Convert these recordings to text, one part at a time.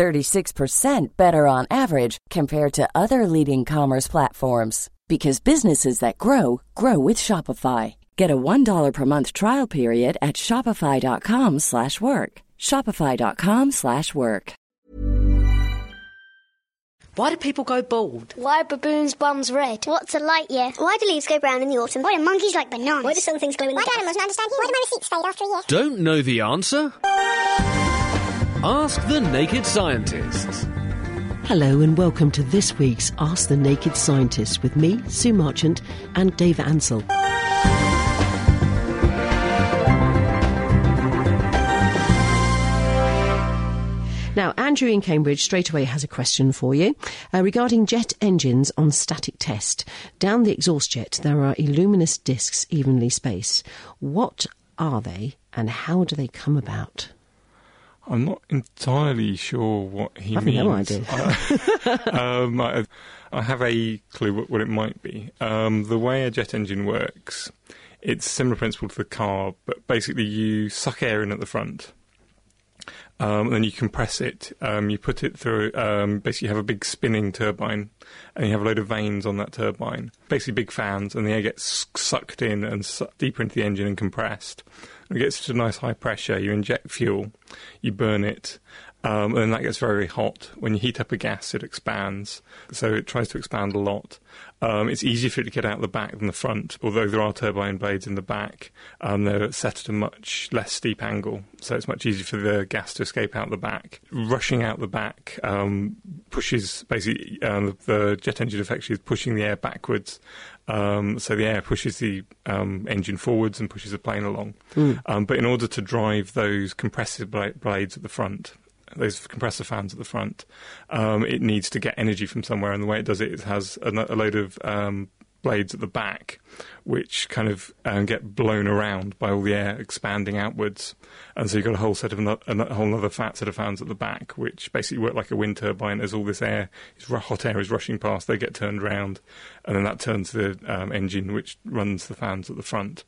36% better on average compared to other leading commerce platforms because businesses that grow grow with Shopify. Get a $1 per month trial period at shopify.com/work. shopify.com/work. Why do people go bald? Why are baboons' bums red? What's a light year? Why do leaves go brown in the autumn? Why do monkeys like bananas? Why do some things glow in the Why do dark? animals not understand you? Why do my receipts fade after a year? Don't know the answer? Ask the Naked Scientists. Hello and welcome to this week's Ask the Naked Scientists with me, Sue Marchant, and Dave Ansell. Now, Andrew in Cambridge straight away has a question for you uh, regarding jet engines on static test. Down the exhaust jet, there are illuminous discs evenly spaced. What are they and how do they come about? I'm not entirely sure what he I've means. no idea. um, I, I have a clue what, what it might be. Um, the way a jet engine works, it's similar principle to the car, but basically you suck air in at the front. Um, and then you compress it. Um, you put it through. Um, basically, you have a big spinning turbine, and you have a load of vanes on that turbine. Basically, big fans, and the air gets sucked in and su- deeper into the engine and compressed. And it gets to a nice high pressure. You inject fuel, you burn it, um, and that gets very, hot. When you heat up a gas, it expands. So it tries to expand a lot. Um, it's easier for it to get out the back than the front, although there are turbine blades in the back. Um, they're set at a much less steep angle, so it's much easier for the gas to escape out the back. Rushing out the back um, pushes basically um, the jet engine effectively is pushing the air backwards. Um, so the air pushes the um, engine forwards and pushes the plane along. Um, but in order to drive those compressive bla- blades at the front, those compressor fans at the front, um, it needs to get energy from somewhere, and the way it does it, it has a, a load of um, blades at the back, which kind of um, get blown around by all the air expanding outwards, and so you've got a whole set of no- a whole other fat set of fans at the back, which basically work like a wind turbine. As all this air, hot air is rushing past, they get turned round, and then that turns the um, engine, which runs the fans at the front.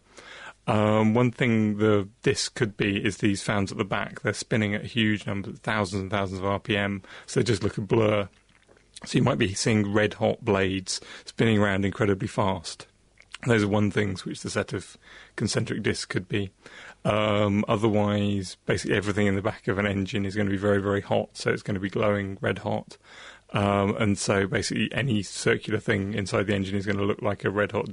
Um, one thing the disc could be is these fans at the back. They're spinning at huge numbers, thousands and thousands of RPM, so they just look a blur. So you might be seeing red hot blades spinning around incredibly fast. Those are one things which the set of concentric discs could be. Um, otherwise, basically everything in the back of an engine is going to be very, very hot, so it's going to be glowing red hot. Um, and so basically any circular thing inside the engine is going to look like a red hot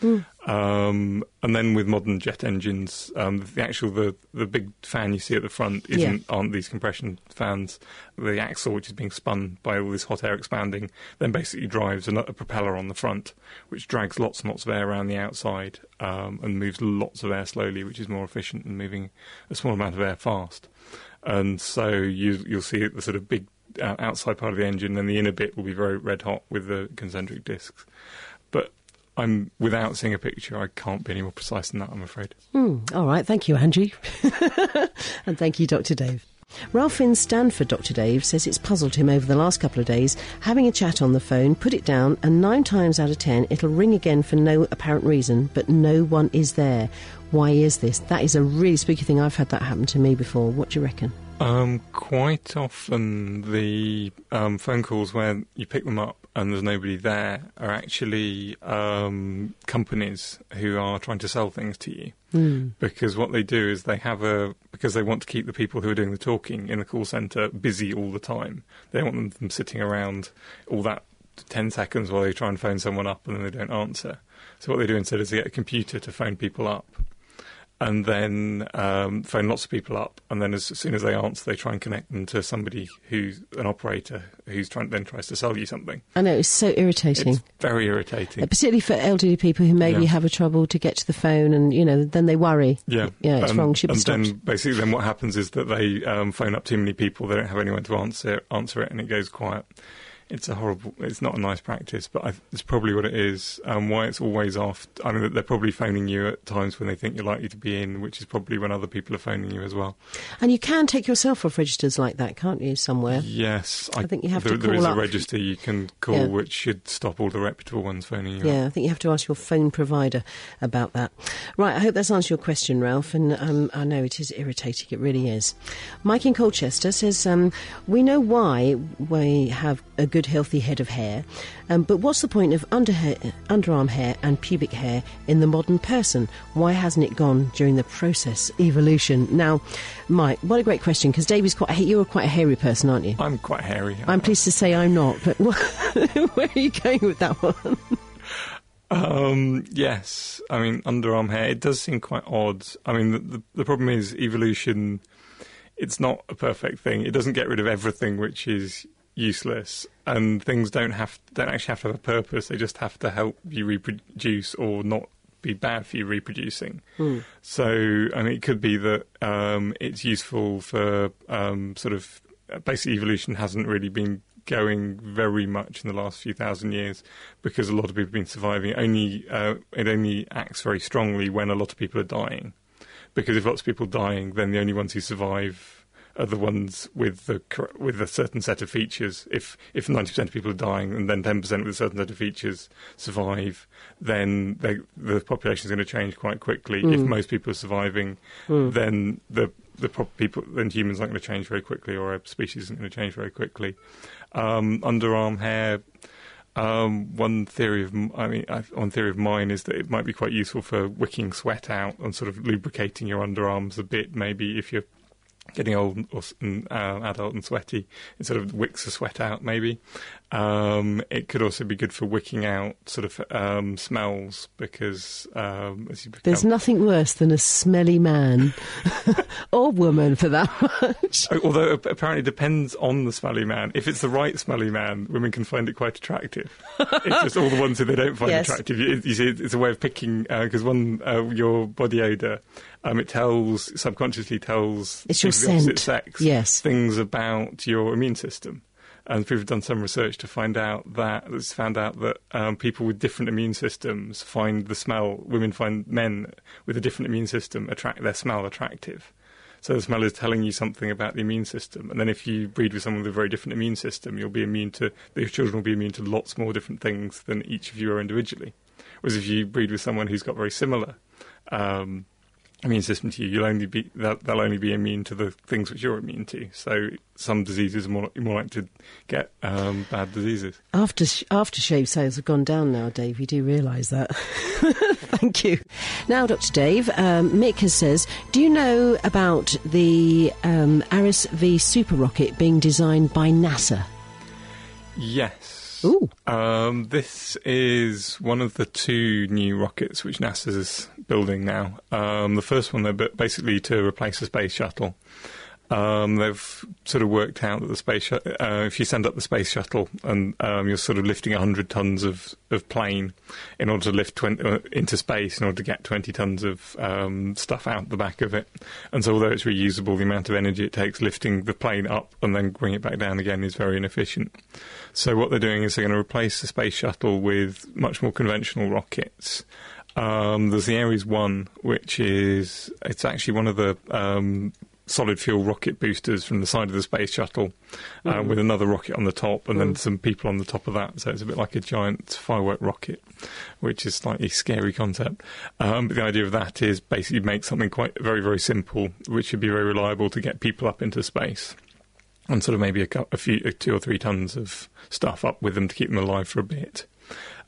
disc. Um, and then with modern jet engines, um, the actual the, the big fan you see at the front isn't aren't these compression fans. The axle, which is being spun by all this hot air expanding, then basically drives a, a propeller on the front, which drags lots and lots of air around the outside um, and moves lots of air slowly, which is more efficient than moving a small amount of air fast. And so you you'll see the sort of big uh, outside part of the engine, and the inner bit will be very red hot with the concentric discs. But I'm without seeing a picture. I can't be any more precise than that. I'm afraid. Hmm, all right, thank you, Andrew. and thank you, Dr. Dave. Ralph in Stanford, Dr. Dave, says it's puzzled him over the last couple of days having a chat on the phone, put it down, and nine times out of ten it'll ring again for no apparent reason, but no one is there. Why is this? That is a really spooky thing. I've had that happen to me before. What do you reckon? Um, quite often the um, phone calls where you pick them up and there's nobody there are actually um, companies who are trying to sell things to you. Hmm. Because what they do is they have a because they want to keep the people who are doing the talking in the call center busy all the time. They don't want them sitting around all that ten seconds while they try and phone someone up and then they don't answer. So what they do instead is they get a computer to phone people up and then um, phone lots of people up, and then as, as soon as they answer, they try and connect them to somebody who's an operator who's trying then tries to sell you something. I know, it's so irritating. It's very irritating. Uh, Particularly for elderly people who maybe Yeah. have a trouble to get to the phone and, you know, then they worry. Yeah, Yeah, it's and, wrong. Should be and stopped. then basically, then what happens is that they um, phone up too many people. They don't have anyone to answer answer it, and it goes quiet. It's a horrible. It's not a nice practice, but I, it's probably what it is. Um, why it's always off. I mean, they're probably phoning you at times when they think you're likely to be in, which is probably when other people are phoning you as well. And you can take yourself off registers like that, can't you? Somewhere. Yes, I think you have there, to There is call a register you can call, Yeah. which should stop all the reputable ones phoning you. Yeah, up. I think you have to ask your phone provider about that. Right, I hope that's answered your question, Ralph, and um, I know it is irritating, it really is. Mike in Colchester says, um, We know why we have a good, healthy head of hair, um, but what's the point of under underarm hair and pubic hair in the modern person? Why hasn't it gone during the process evolution? Now, Mike, what a great question, because Davey's quite, you're quite a hairy person, aren't you? I'm quite hairy. I'm pleased to say I'm not, but where are you going with that one? Um, yes, I mean underarm hair. It does seem quite odd. I mean, the, the the problem is evolution. It's not a perfect thing. It doesn't get rid of everything which is useless, and things don't have don't actually have to have a purpose. They just have to help you reproduce or not be bad for you reproducing. So, I mean, it could be that um, it's useful for um, sort of basic evolution hasn't really been going very much in the last few thousand years because a lot of people have been surviving. Only uh, it only acts very strongly when a lot of people are dying. Because if lots of people are dying, then the only ones who survive are the ones with the with a certain set of features. If if ninety percent of people are dying and then ten percent with a certain set of features survive, then they, the population is going to change quite quickly. If most people are surviving, then the the people then humans aren't going to change very quickly, or a species isn't going to change very quickly. Um, underarm hair. Um, one theory of, I mean, I, one theory of mine is that it might be quite useful for wicking sweat out and sort of lubricating your underarms a bit. Maybe if you're getting old or uh, adult and sweaty, it sort of wicks the sweat out. Maybe um, it could also be good for wicking out sort of um, smells because um, as you become, There's nothing worse than a smelly man or woman for that much. Oh, Although apparently it depends on the smelly man. If it's the right smelly man, women can find it quite attractive. it's just all the ones who they don't find Yes. attractive. You, you see, it's a way of picking because one uh, your body odor, um, it tells subconsciously tells It's your the opposite sex Yes. things about your immune system. And people have done some research to find out that it's found out that um, people with different immune systems find the smell. Women find men with a different immune system attract their smell attractive. So the smell is telling you something about the immune system. And then if you breed with someone with a very different immune system, you'll be immune to your children will be immune to lots more different things than each of you are individually. Whereas if you breed with someone who's got very similar um, immune system to you, you'll only be they'll, they'll only be immune to the things which you're immune to. So some diseases are more more likely to get um, bad diseases. After aftershave sales have gone down now, Dave. You do realise that. Thank you. Now, Dr. Dave, um, Mick has says, do you know about the um, Ares V super rocket being designed by NASA? Yes. Ooh. Um, this is one of the two new rockets which NASA is building now. Um, the first one, they're basically to replace the space shuttle. Um, they've sort of worked out that the space shut- uh, if you send up the space shuttle and um, you're sort of lifting 100 tons of, of plane in order to lift 20, uh, into space in order to get 20 tons of um, stuff out the back of it. And so, although it's reusable, the amount of energy it takes lifting the plane up and then bring it back down again is very inefficient. So, what they're doing is they're going to replace the space shuttle with much more conventional rockets. Um, there's the Ares One, which is it's actually one of the um, solid fuel rocket boosters from the side of the space shuttle, uh, with another rocket on the top, and then some people on the top of that. So it's a bit like a giant firework rocket, which is slightly scary concept. Um, but the idea of that is basically make something quite very very simple, which should be very reliable to get people up into space and sort of maybe a, a few, two or three tons of stuff up with them to keep them alive for a bit.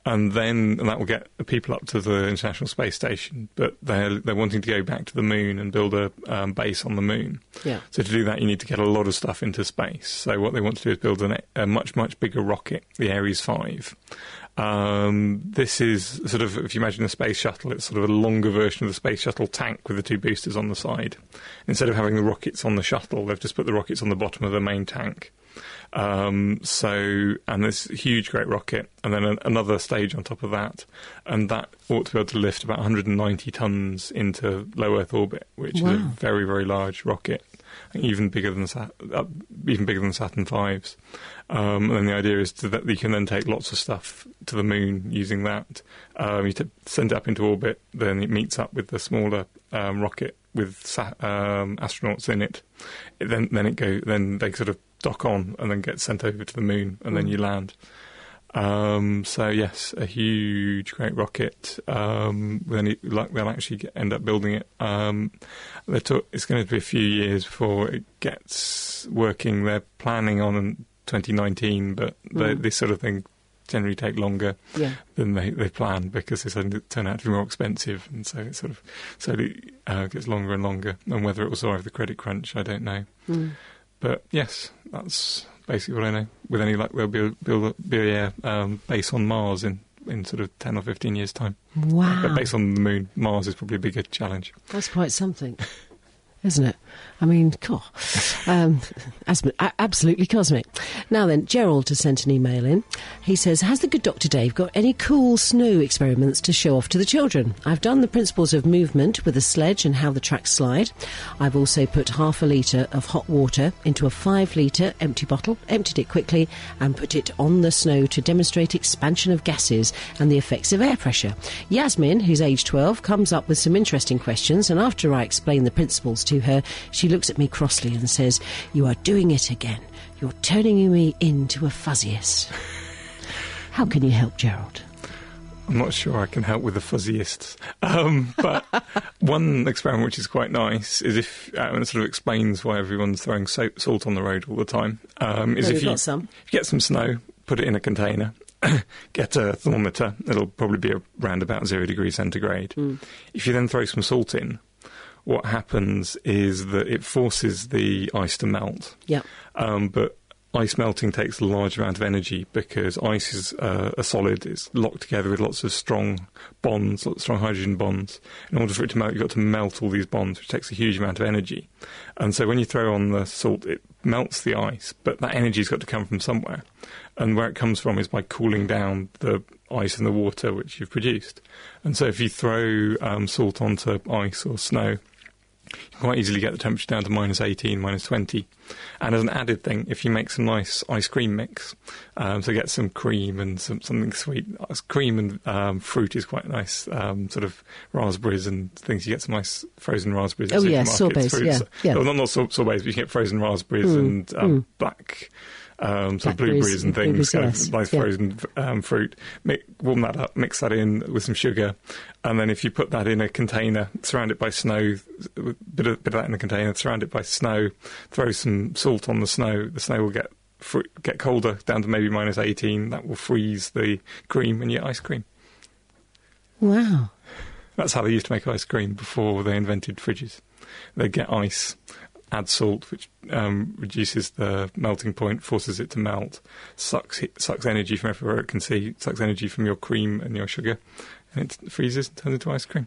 And then and that will get the people up to the International Space Station. But they're they're wanting to go back to the moon and build a um, base on the moon. Yeah. So to do that, you need to get a lot of stuff into space. So what they want to do is build an, a much much bigger rocket, the Ares Five. Um, this is sort of, if you imagine a space shuttle, it's sort of a longer version of the space shuttle tank with the two boosters on the side. Instead of having the rockets on the shuttle, they've just put the rockets on the bottom of the main tank. Um, so, and this huge, great rocket, and then an, another stage on top of that, and that ought to be able to lift about 190 tons into low Earth orbit, which is a very, very large rocket. even bigger than Sat- uh, even bigger than Saturn V's. Um, and then the idea is to, that you can then take lots of stuff to the moon using that. Um, you t- send it up into orbit, then it meets up with the smaller um, rocket with sa- um, astronauts in it. it. Then then it go then they sort of dock on and then get sent over to the moon, and then you land. Um, so yes, a huge, great rocket. Um, then it, like, they'll actually get, end up building it. Um, they took, it's going to be a few years before it gets working. They're planning on 2019, but they, this sort of thing generally take longer Yeah. than they, they plan because they suddenly turn out to be more expensive, and so it sort of slowly uh, gets longer and longer. And whether it will survive the credit crunch, I don't know. Mm. But yes, that's basically what I know. With any luck, they'll build, build be a um, base on Mars in, in sort of 10 or 15 years' time. Wow. But based on the moon, Mars is probably a bigger challenge. That's quite something, isn't it? I mean, God, um, absolutely cosmic. Now then, Gerald has sent an email in. He says, "Has the good Doctor Dave got any cool snow experiments to show off to the children? I've done the principles of movement with a sledge and how the tracks slide. I've also put half a litre of hot water into a five litre empty bottle, emptied it quickly, and put it on the snow to demonstrate expansion of gases and the effects of air pressure. Yasmin, who's age 12, comes up with some interesting questions, and after I explain the principles to her, she looks at me crossly and says, You are doing it again. You're turning me into a physicist. How can you help, Gerald? I'm not sure I can help with the physicist. Um, but one experiment which is quite nice is if, uh, and it sort of explains why everyone's throwing so- salt on the road all the time, um, is Well, if you, if you get some snow, put it in a container, get a thermometer, it'll probably be around about zero degrees centigrade. If you then throw some salt in, what happens is that it forces the ice to melt. Yeah. Um, but ice melting takes a large amount of energy because ice is uh, a solid. It's locked together with lots of strong bonds, lots of strong hydrogen bonds. In order for it to melt, you've got to melt all these bonds, which takes a huge amount of energy. And so when you throw on the salt, it melts the ice, but that energy's got to come from somewhere. And where it comes from is by cooling down the ice and the water which you've produced. And so if you throw um, salt onto ice or snow, you can quite easily get the temperature down to minus 18, minus 20. And as an added thing, if you make some nice ice cream mix, um, so get some cream and some, something sweet, cream and um, fruit is quite nice, um, sort of raspberries and things. You get some nice frozen raspberries. Oh, yeah, sorbets, fruits. yeah, yeah. Well, not, not sor- sorbets, but you can get frozen raspberries Mm, and um, black. Um, sort blueberries and things, kind blueberries, of yes, nice yeah. frozen um, fruit. Make, warm that up, mix that in with some sugar, and then if you put that in a container, surround it by snow, bit of, bit of that in the container, surround it by snow, throw some salt on the snow. The snow will get fr- get colder down to maybe minus 18. That will freeze the cream and your ice cream. Wow. That's how they used to make ice cream before they invented fridges. They'd get ice, add salt, which um, reduces the melting point, forces it to melt, sucks sucks energy from everywhere it can see, sucks energy from your cream and your sugar, and it freezes and turns into ice cream.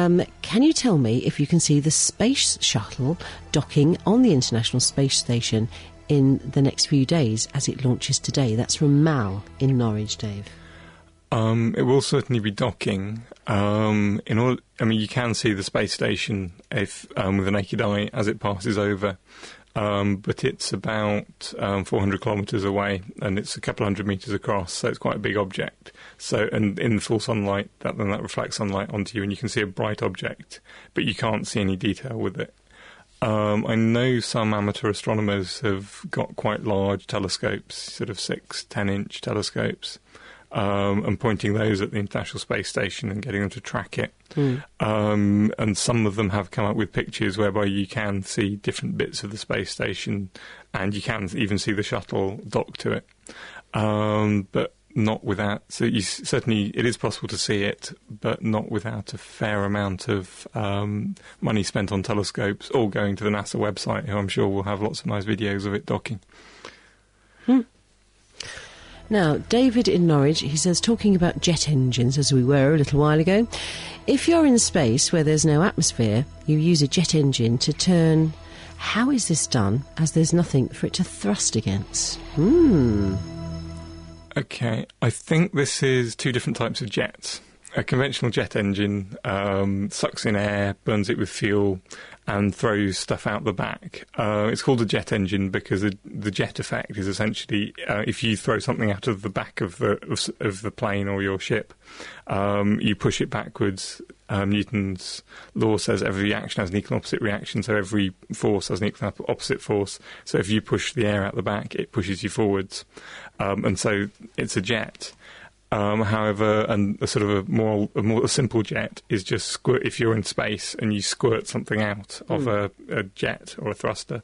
Um, can you tell me if you can see the space shuttle docking on the International Space Station in the next few days as it launches today? That's from Mal in Norwich, Dave. Um, it will certainly be docking. Um, in order, I mean, you can see the space station if um, with the naked eye as it passes over, um, but it's about um, 400 kilometres away and it's a couple hundred metres across, so it's quite a big object. So, and in full sunlight, that then that reflects sunlight onto you, and you can see a bright object, but you can't see any detail with it. Um, I know some amateur astronomers have got quite large telescopes, sort of six, ten inch telescopes, um, and pointing those at the International Space Station and getting them to track it. Um, and some of them have come up with pictures whereby you can see different bits of the space station, and you can even see the shuttle dock to it. Um, but not without. So you certainly it is possible to see it, but not without a fair amount of um, money spent on telescopes or going to the NASA website, who I'm sure will have lots of nice videos of it docking. Now, David in Norwich, he says, talking about jet engines as we were a little while ago, if you're in space where there's no atmosphere, you use a jet engine to turn. How is this done as there's nothing for it to thrust against? Hmm. Okay, I think this is two different types of jets. A conventional jet engine um, sucks in air, burns it with fuel, and throws stuff out the back. Uh, it's called a jet engine because the, the jet effect is essentially uh, if you throw something out of the back of the of, of the plane or your ship, um, you push it backwards. Um, Newton's law says every reaction has an equal and opposite reaction, so every force has an equal and opposite force. So if you push the air out the back, it pushes you forwards, um, and so it's a jet. Um, however, and a sort of a more a more simple jet is just squirt if you're in space and you squirt something out of a, a jet or a thruster.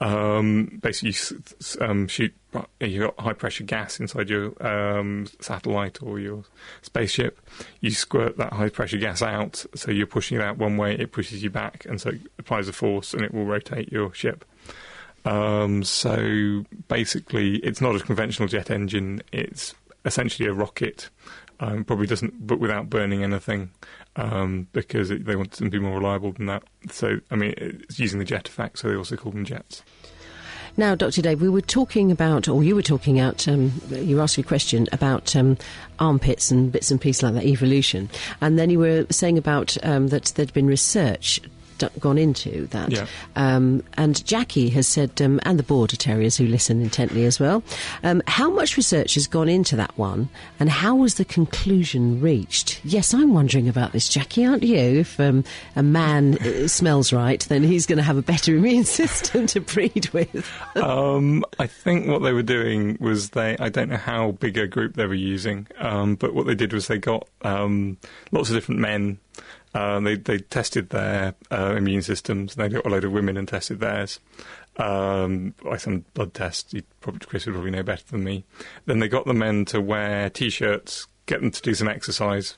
Um, basically, you um, shoot. You got high pressure gas inside your um, satellite or your spaceship. You squirt that high pressure gas out, so you're pushing it out one way. It pushes you back, and so it applies a force, and it will rotate your ship. Um, so basically, it's not a conventional jet engine. It's essentially a rocket. Um, probably doesn't, but without burning anything, um, because it, they want them to be more reliable than that. So, I mean, it's using the jet effect, so they also call them jets. Now, Dr. Dave, we were talking about, or you were talking out, um, you asked a question about um, armpits and bits and pieces like that, evolution. And then you were saying about um, that there'd been research d- gone into that. Yeah. Um, and Jackie has said, um, and the border terriers who listen intently as well, um, how much research has gone into that one and how was the conclusion reached? Yes, I'm wondering about this, Jackie, aren't you? If um, a man uh, smells right, then he's going to have a better immune system to breed with. um, I think what they were doing was they, I don't know how big a group they were using, um, but what they did was they got um, lots of different men. Uh, they they tested their uh, immune systems. And they got a load of women and tested theirs. Um, like some blood tests, you probably, Chris would probably know better than me. Then they got the men to wear t-shirts, get them to do some exercise.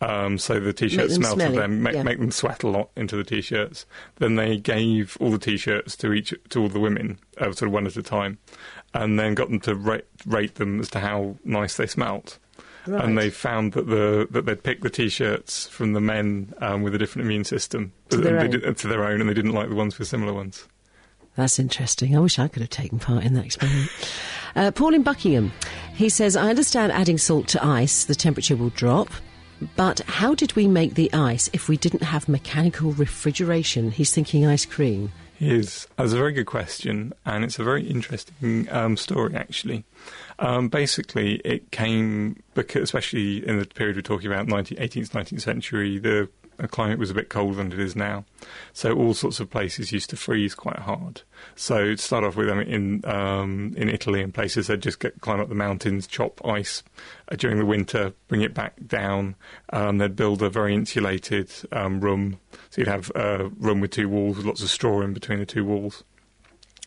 Um, so the t-shirts smelt smelly, of them, make, yeah. make them sweat a lot into the t-shirts. Then they gave all the t-shirts to each to all the women, uh, sort of one at a time, and then got them to rate, rate them as to how nice they smelt. Right. And they found that the that they'd picked the t-shirts from the men um, with a different immune system To their own. did- to their own, and they didn't like the ones with similar ones. That's interesting. I wish I could have taken part in that experiment. Uh, Paul in Buckingham, he says, I understand adding salt to ice, the temperature will drop. But how did we make the ice if we didn't have mechanical refrigeration? He's thinking ice cream. Is that's a very good question, and it's a very interesting um, story actually. Um, basically, it came because, especially in the period we're talking about, 19, 18th, 19th century, the uh, climate was a bit colder than it is now, so all sorts of places used to freeze quite hard. So to start off with, I mean, in um, in Italy and places, they'd just get climb up the mountains, chop ice uh, during the winter, bring it back down. Um, they'd build a very insulated um, room, so you'd have a room with two walls with lots of straw in between the two walls.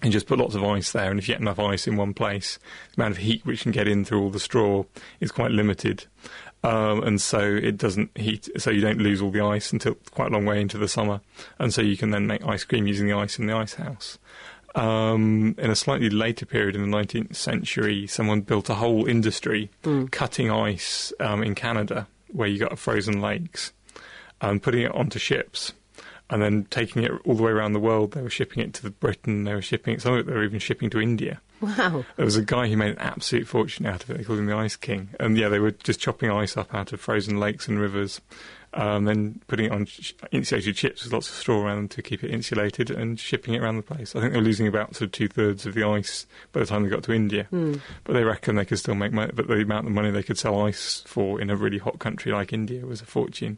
And just put lots of ice there, and if you get enough ice in one place, the amount of heat which can get in through all the straw is quite limited. Um, and so it doesn't heat, so you don't lose all the ice until quite a long way into the summer. And so you can then make ice cream using the ice in the ice house. Um, in a slightly later period in the 19th century, someone built a whole industry cutting ice um, in Canada, where you got frozen lakes, and putting it onto ships, and then taking it all the way around the world. They were shipping it to Britain. They were shipping it. Some of it they were even shipping to India. Wow. There was a guy who made an absolute fortune out of it. They called him the Ice King. And yeah, they were just chopping ice up out of frozen lakes and rivers, um, then putting it on sh- insulated chips with lots of straw around them to keep it insulated and shipping it around the place. I think they were losing about sort of two thirds of the ice by the time they got to India. But they reckon they could still make money. But the amount of money they could sell ice for in a really hot country like India was a fortune.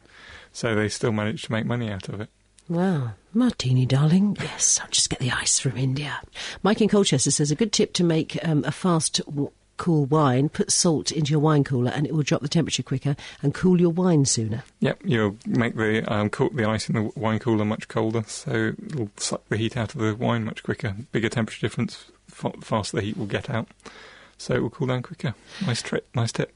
So they still managed to make money out of it. Wow. Martini, darling. Yes, I'll just get the ice from India. Mike in Colchester says a good tip to make um, a fast, w- cool wine put salt into your wine cooler and it will drop the temperature quicker and cool your wine sooner. Yep, you'll make the um, cool, the ice in the wine cooler much colder, so it'll suck the heat out of the wine much quicker. Bigger temperature difference, fa- faster the heat will get out. so it will cool down quicker. Nice trip, nice tip.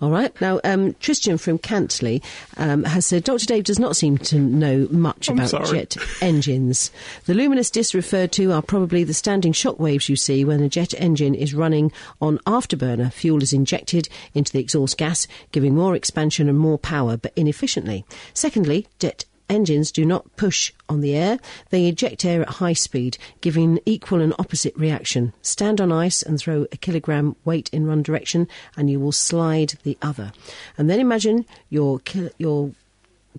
All right. Now, um, Tristan from Cantley um, has said Dr. Dave does not seem to know much I'm about sorry. jet engines. The luminous discs referred to are probably the standing shock waves you see when a jet engine is running on afterburner. Fuel is injected into the exhaust gas, giving more expansion and more power, but inefficiently. Secondly, jet engines do not push on the air, they eject air at high speed, giving equal and opposite reaction. Stand on ice and throw a kilogram weight in one direction, and you will slide the other. And then imagine your ki- your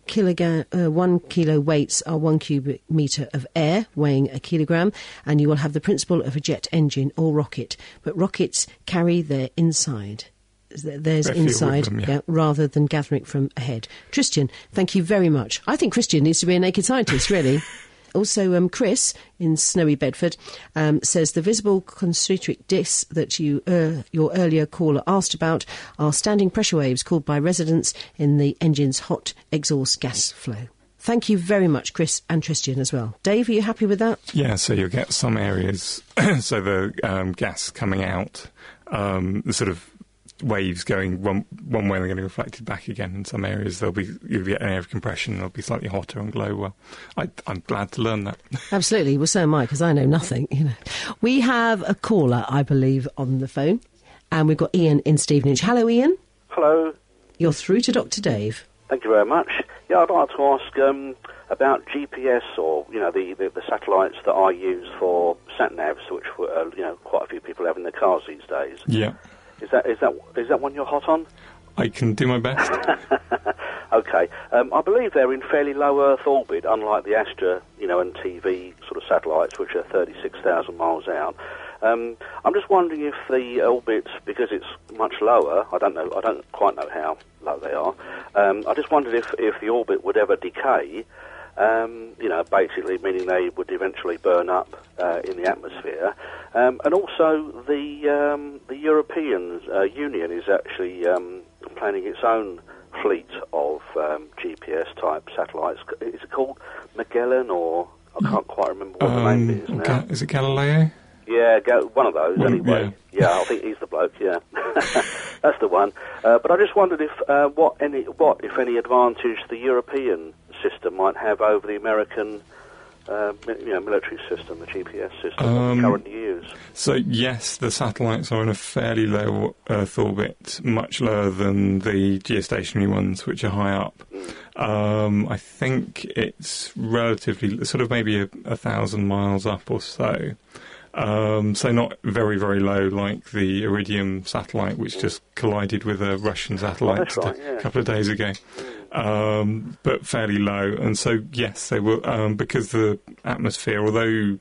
kilogram, uh, one kilo weights are one cubic metre of air weighing a kilogram, and you will have the principle of a jet engine or rocket. But rockets carry their inside. Th- There's Their fuel with inside, them, yeah. rather than gathering it from ahead. Christian, thank you very much. I think Christian needs to be a naked scientist, really. Also, um, Chris in snowy Bedford um, says the visible concentric discs that you uh, your earlier caller asked about are standing pressure waves called by resonance in the engine's hot exhaust gas flow. Thank you very much, Chris and Tristan as well. Dave, are you happy with that? Yeah, so you'll get some areas, so the um, gas coming out, um, the sort of waves going one one way and getting reflected back again. In some areas, there'll be you'll get an area of compression. It'll be slightly hotter and glow well. I, I'm glad to learn that. Absolutely. Well, so am I, because I know nothing. You know, we have a caller, I believe, on the phone, and we've got Ian in Stevenage. Hello, Ian. Hello. You're through to Dr. Dave. Thank you very much. Yeah, I'd like to ask um, about GPS or you know the, the, the satellites that I use for sat navs, which uh, you know quite a few people have in their cars these days. Yeah, Is that is that is that one you're hot on? I can do my best. Okay, um, I believe they're in fairly low Earth orbit, unlike the Astra, you know, and TV sort of satellites, which are 36,000 miles out. Um, I'm just wondering if the orbit, because it's much lower, I don't know, I don't quite know how low they are. Um, I just wondered if, if the orbit would ever decay. Um, you know, basically meaning they would eventually burn up uh, in the atmosphere, um, and also the um, the European uh, Union is actually um, planning its own fleet of um, GPS type satellites. Is it called Magellan or I can't quite remember what the name is Um, now. Ga- is it Galileo? Yeah, go, one of those anyway. Yeah. I think he's the bloke. Yeah, that's the one. Uh, but I just wondered if uh, what any what if any advantage the European system might have over the American. Uh, you know, military system, the GPS system that Um, we currently use. So yes, the satellites are in a fairly low Earth orbit, much lower than the geostationary ones, which are high up. Um, I think it's relatively sort of maybe a, a thousand miles up or so. Um, so not very very low like the Iridium satellite, which just collided with a Russian satellite that's right, a yeah. couple of days ago. Um, but fairly low, and so yes, they will um, because the atmosphere. Although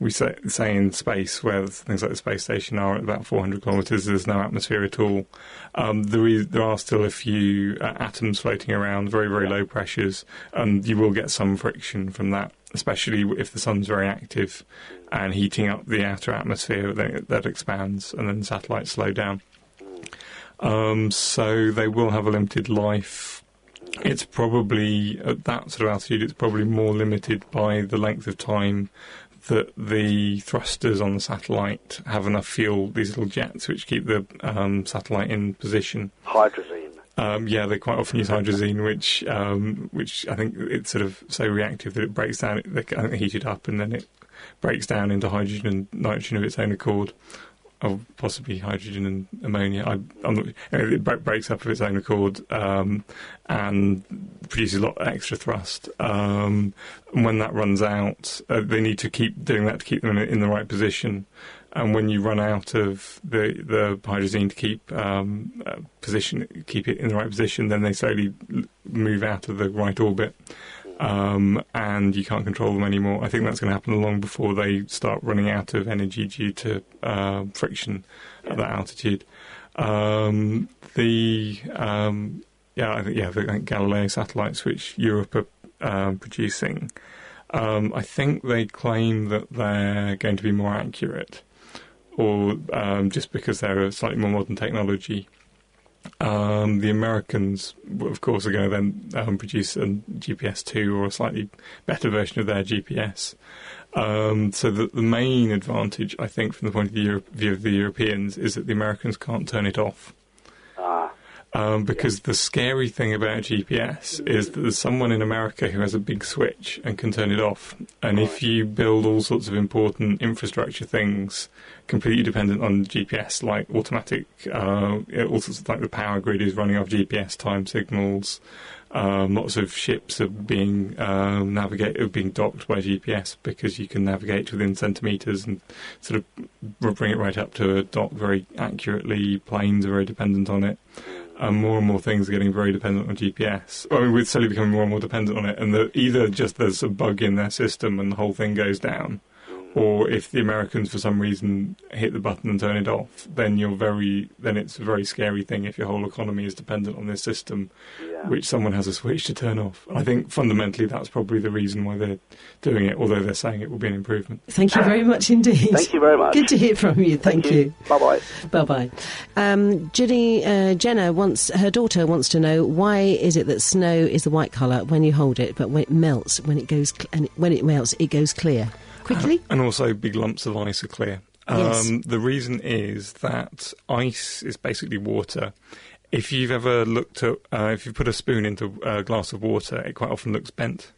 we say, say in space, where things like the space station are at about 400 kilometres, there's no atmosphere at all. Um, there, is, there are still a few uh, atoms floating around, very very low pressures, and you will get some friction from that, especially if the sun's very active and heating up the outer atmosphere. Then that expands, and then satellites slow down. Um, so they will have a limited life. It's probably at that sort of altitude. It's probably more limited by the length of time that the thrusters on the satellite have enough fuel. These little jets which keep the um, satellite in position. Hydrazine. Um, yeah, they quite often use hydrazine, which um, which I think it's sort of so reactive that it breaks down. They, I think they heat it up and then it breaks down into hydrogen and nitrogen of its own accord, or possibly hydrogen and ammonia. I, not, it breaks up of its own accord um, and produces a lot of extra thrust. Um, and when that runs out, uh, they need to keep doing that to keep them in, in the right position. And when you run out of the the hydrazine to keep um, uh, position, keep it in the right position, then they slowly move out of the right orbit, um, and you can't control them anymore. I think that's going to happen long before they start running out of energy due to uh, friction at that altitude. Um, the um, yeah, I think yeah, the think Galileo satellites, which Europe are um, producing, um, I think they claim that they're going to be more accurate, or um, just because they're a slightly more modern technology. Um, the Americans, of course, are going to then um, produce a GPS two or a slightly better version of their GPS. Um, so the, the main advantage, I think, from the point of view of the Europeans, is that the Americans can't turn it off. Um, because the scary thing about GPS is that there's someone in America who has a big switch and can turn it off. And if you build all sorts of important infrastructure things completely dependent on GPS, like automatic, uh, all sorts of like the power grid is running off GPS time signals. Um, lots of ships are being navigate are being docked by GPS because you can navigate within centimeters and sort of bring it right up to a dock very accurately. Planes are very dependent on it and more and more things are getting very dependent on GPS. I mean, we're slowly becoming more and more dependent on it, and the, either just there's a bug in their system and the whole thing goes down, or if the Americans for some reason hit the button and turn it off, then you're very then it's a very scary thing if your whole economy is dependent on this system, yeah. which someone has a switch to turn off. I think fundamentally that's probably the reason why they're doing it, although they're saying it will be an improvement. Thank you very much indeed. Thank you very much. Good to hear from you. Thank, you. Bye bye. Bye bye. Um, Ginny, uh, Jenna wants her daughter wants to know why is it that snow is the white colour when you hold it, but when it melts, when it goes cl- and when it melts, it goes clear quickly. And also, big lumps of ice are clear. Yes. Um, the reason is that ice is basically water. If you've ever looked at, uh, if you put a spoon into a glass of water, it quite often looks bent.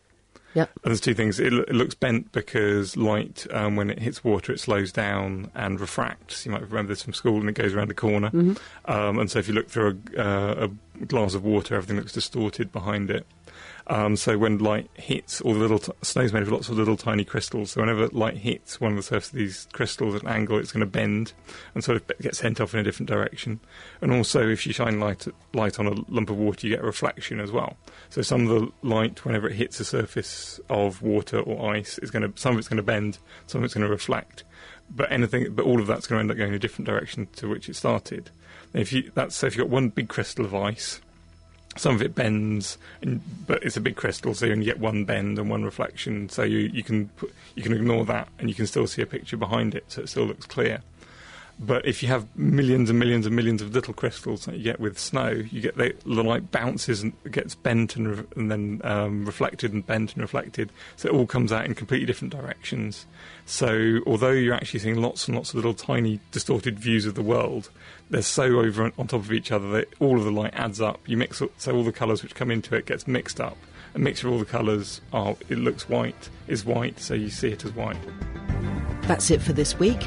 Yeah. And there's two things. It, lo- it looks bent because light, um, when it hits water, it slows down and refracts. You might remember this from school, and it goes around the corner. Um, and so, if you look through a, uh, a glass of water, everything looks distorted behind it. Um, so when light hits, all the little t- snow's made of lots of little tiny crystals. So whenever light hits one of the surfaces of these crystals at an angle, it's going to bend and sort of get sent off in a different direction. And also, if you shine light light on a lump of water, you get a reflection as well. So some of the light, whenever it hits the surface of water or ice, is going to some of it's going to bend, some of it's going to reflect. But anything, but all of that's going to end up going in a different direction to which it started. And if you that's so if you've got one big crystal of ice some of it bends, and, but it's a big crystal, so you only get one bend and one reflection. So you, you can put, you can ignore that, and you can still see a picture behind it, so it still looks clear. But if you have millions and millions and millions of little crystals that you get with snow, you get the, the light bounces and gets bent and, re- and then um, reflected and bent and reflected. So it all comes out in completely different directions. So although you're actually seeing lots and lots of little tiny distorted views of the world, they're so over on top of each other that all of the light adds up. You mix up, so all the colours which come into it gets mixed up. A mixture of all the colours are it looks white is white, so you see it as white. That's it for this week.